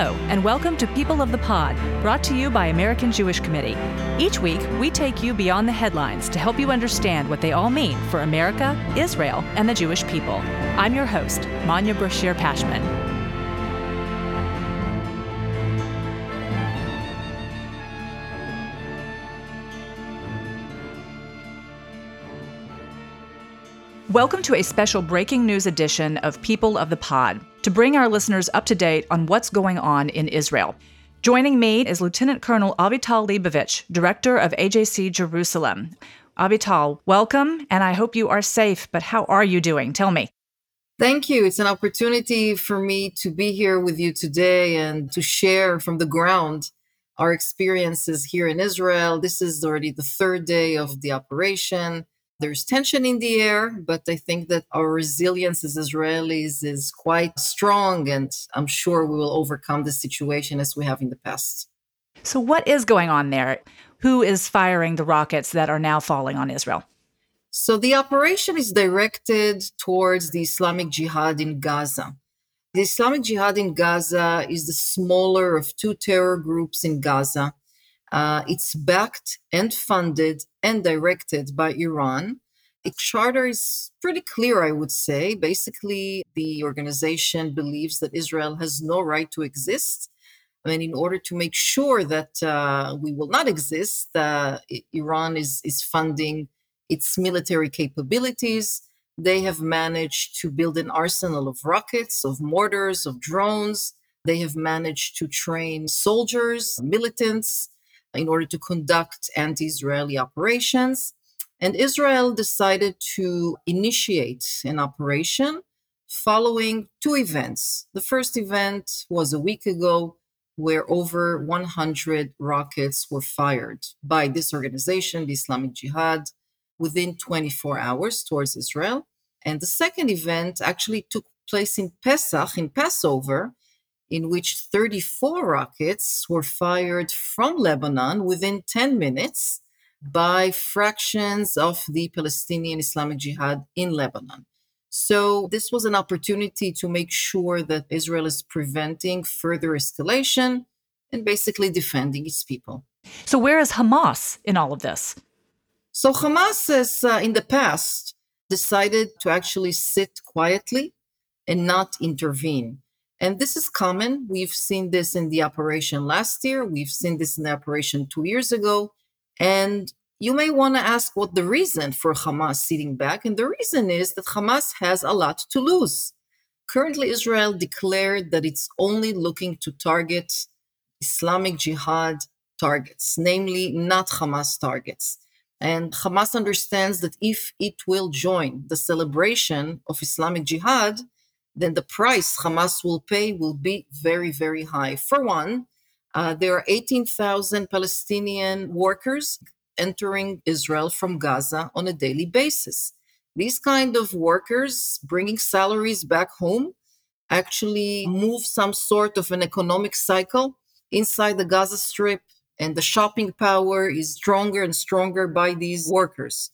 Hello, and welcome to People of the Pod, brought to you by American Jewish Committee. Each week, we take you beyond the headlines to help you understand what they all mean for America, Israel, and the Jewish people. I'm your host, Manya Brachear Pashman. Welcome to a special breaking news edition of People of the Pod to bring our listeners up to date on what's going on in Israel. Joining me is Lieutenant Colonel Avital Leibovich, Director of AJC Jerusalem. Avital, welcome, and I hope you are safe, but how are you doing? Tell me. Thank you. It's an opportunity for me to be here with you today and to share from the ground our experiences here in Israel. This is already the third day of the operation. There's tension in the air, but I think that our resilience as Israelis is quite strong, and I'm sure we will overcome the situation as we have in the past. So, what is going on there? Who is firing the rockets that are now falling on Israel? So, the operation is directed towards the Islamic Jihad in Gaza. The Islamic Jihad in Gaza is the smaller of two terror groups in Gaza uh, it's backed and funded and directed by Iran. Its charter is pretty clear, I would say. Basically, the organization believes that Israel has no right to exist. And in order to make sure that uh, we will not exist, uh, Iran is, is funding its military capabilities. They have managed to build an arsenal of rockets, of mortars, of drones. They have managed to train soldiers, militants in order to conduct anti Israeli operations. And Israel decided to initiate an operation following two events. The first event was a week ago, where over 100 rockets were fired by this organization, the Islamic Jihad, within 24 hours towards Israel. And the second event actually took place in Pesach, in Passover, in which 34 rockets were fired from Lebanon within 10 minutes by fractions of the Palestinian Islamic Jihad in Lebanon. So, this was an opportunity to make sure that Israel is preventing further escalation and basically defending its people. So, where is Hamas in all of this? So, Hamas has, uh, in the past, decided to actually sit quietly and not intervene. And this is common. We've seen this in the operation last year. We've seen this in the operation two years ago. And you may want to ask what the reason for Hamas sitting back. And the reason is that Hamas has a lot to lose. Currently, Israel declared that it's only looking to target Islamic Jihad targets, namely not Hamas targets. And Hamas understands that if it will join the celebration of Islamic Jihad, then the price Hamas will pay will be very, very high. For one, uh, there are 18,000 Palestinian workers entering Israel from Gaza on a daily basis. These kind of workers bringing salaries back home actually move some sort of an economic cycle inside the Gaza Strip, and the shopping power is stronger and stronger by these workers.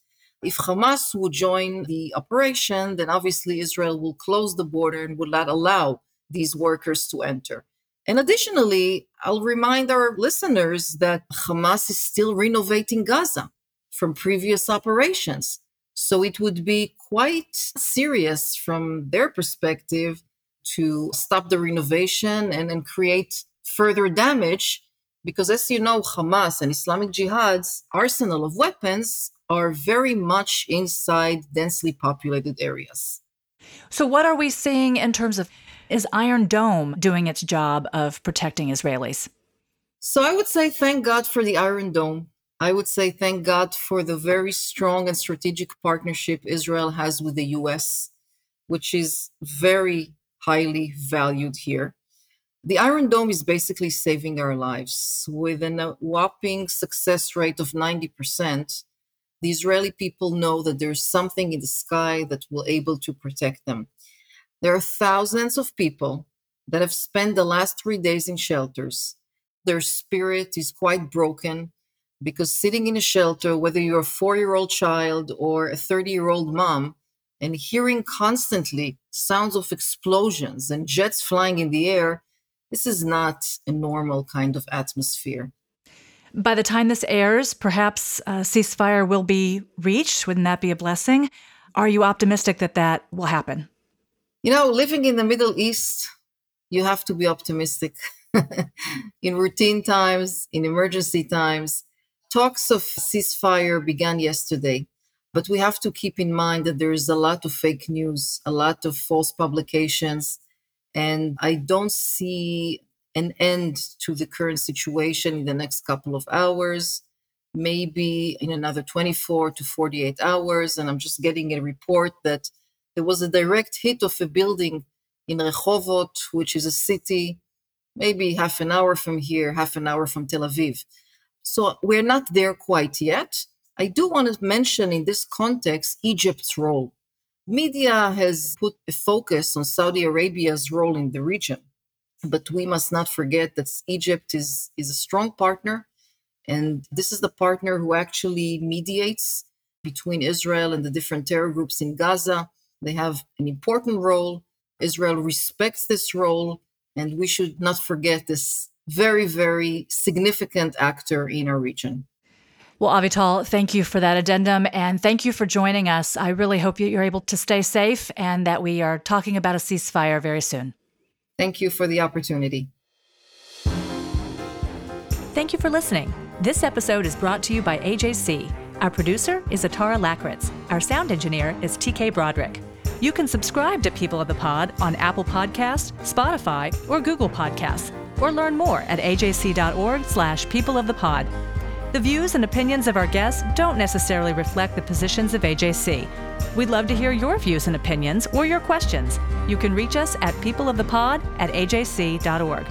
If Hamas would join the operation, then obviously Israel will close the border and would not allow these workers to enter. And additionally, I'll remind our listeners that Hamas is still renovating Gaza from previous operations. So it would be quite serious from their perspective to stop the renovation and, and create further damage. Because as you know, Hamas and Islamic Jihad's arsenal of weapons are very much inside densely populated areas. So, what are we seeing in terms of is Iron Dome doing its job of protecting Israelis? So, I would say thank God for the Iron Dome. I would say thank God for the very strong and strategic partnership Israel has with the US, which is very highly valued here. The Iron Dome is basically saving our lives with a whopping success rate of 90% the Israeli people know that there's something in the sky that will able to protect them. There are thousands of people that have spent the last three days in shelters. Their spirit is quite broken because sitting in a shelter, whether you're a four year old child or a 30 year old mom, and hearing constantly sounds of explosions and jets flying in the air, This is not a normal kind of atmosphere. By the time this airs, perhaps a ceasefire will be reached. Wouldn't that be a blessing? Are you optimistic that that will happen? You know, living in the Middle East, you have to be optimistic. in routine times, in emergency times, talks of ceasefire began yesterday. But we have to keep in mind that there is a lot of fake news, a lot of false publications, and I don't see an end to the current situation in the next couple of hours, maybe in another 24 to 48 hours. And I'm just getting a report that there was a direct hit of a building in Rehovot, which is a city maybe half an hour from here, half an hour from Tel Aviv. So we're not there quite yet. I do want to mention in this context Egypt's role. Media has put a focus on Saudi Arabia's role in the region, but we must not forget that Egypt is, is a strong partner, and this is the partner who actually mediates between Israel and the different terror groups in Gaza. They have an important role. Israel respects this role and we should not forget this very, very significant actor in our region. Well, Avital, thank you for that addendum and thank you for joining us. I really hope you're able to stay safe and that we are talking about a ceasefire very soon. Thank you for the opportunity. Thank you for listening. This episode is brought to you by AJC. Our producer is Atara Lakritz. Our sound engineer is TK Broderick. You can subscribe to People of the Pod on Apple Podcast, Spotify, or Google Podcasts, or learn more at ajc.org slash people of the pod. The views and opinions of our guests don't necessarily reflect the positions of AJC. We'd love to hear your views and opinions or your questions. You can reach us at peopleofthepod at ajc.org.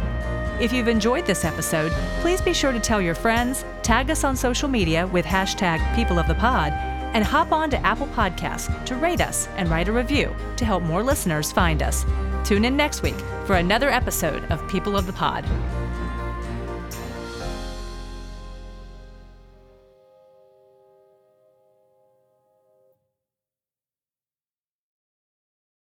If you've enjoyed this episode, please be sure to tell your friends, tag us on social media with hashtag peopleofthepod, and hop on to Apple Podcasts to rate us and write a review to help more listeners find us. Tune in next week for another episode of People of the Pod.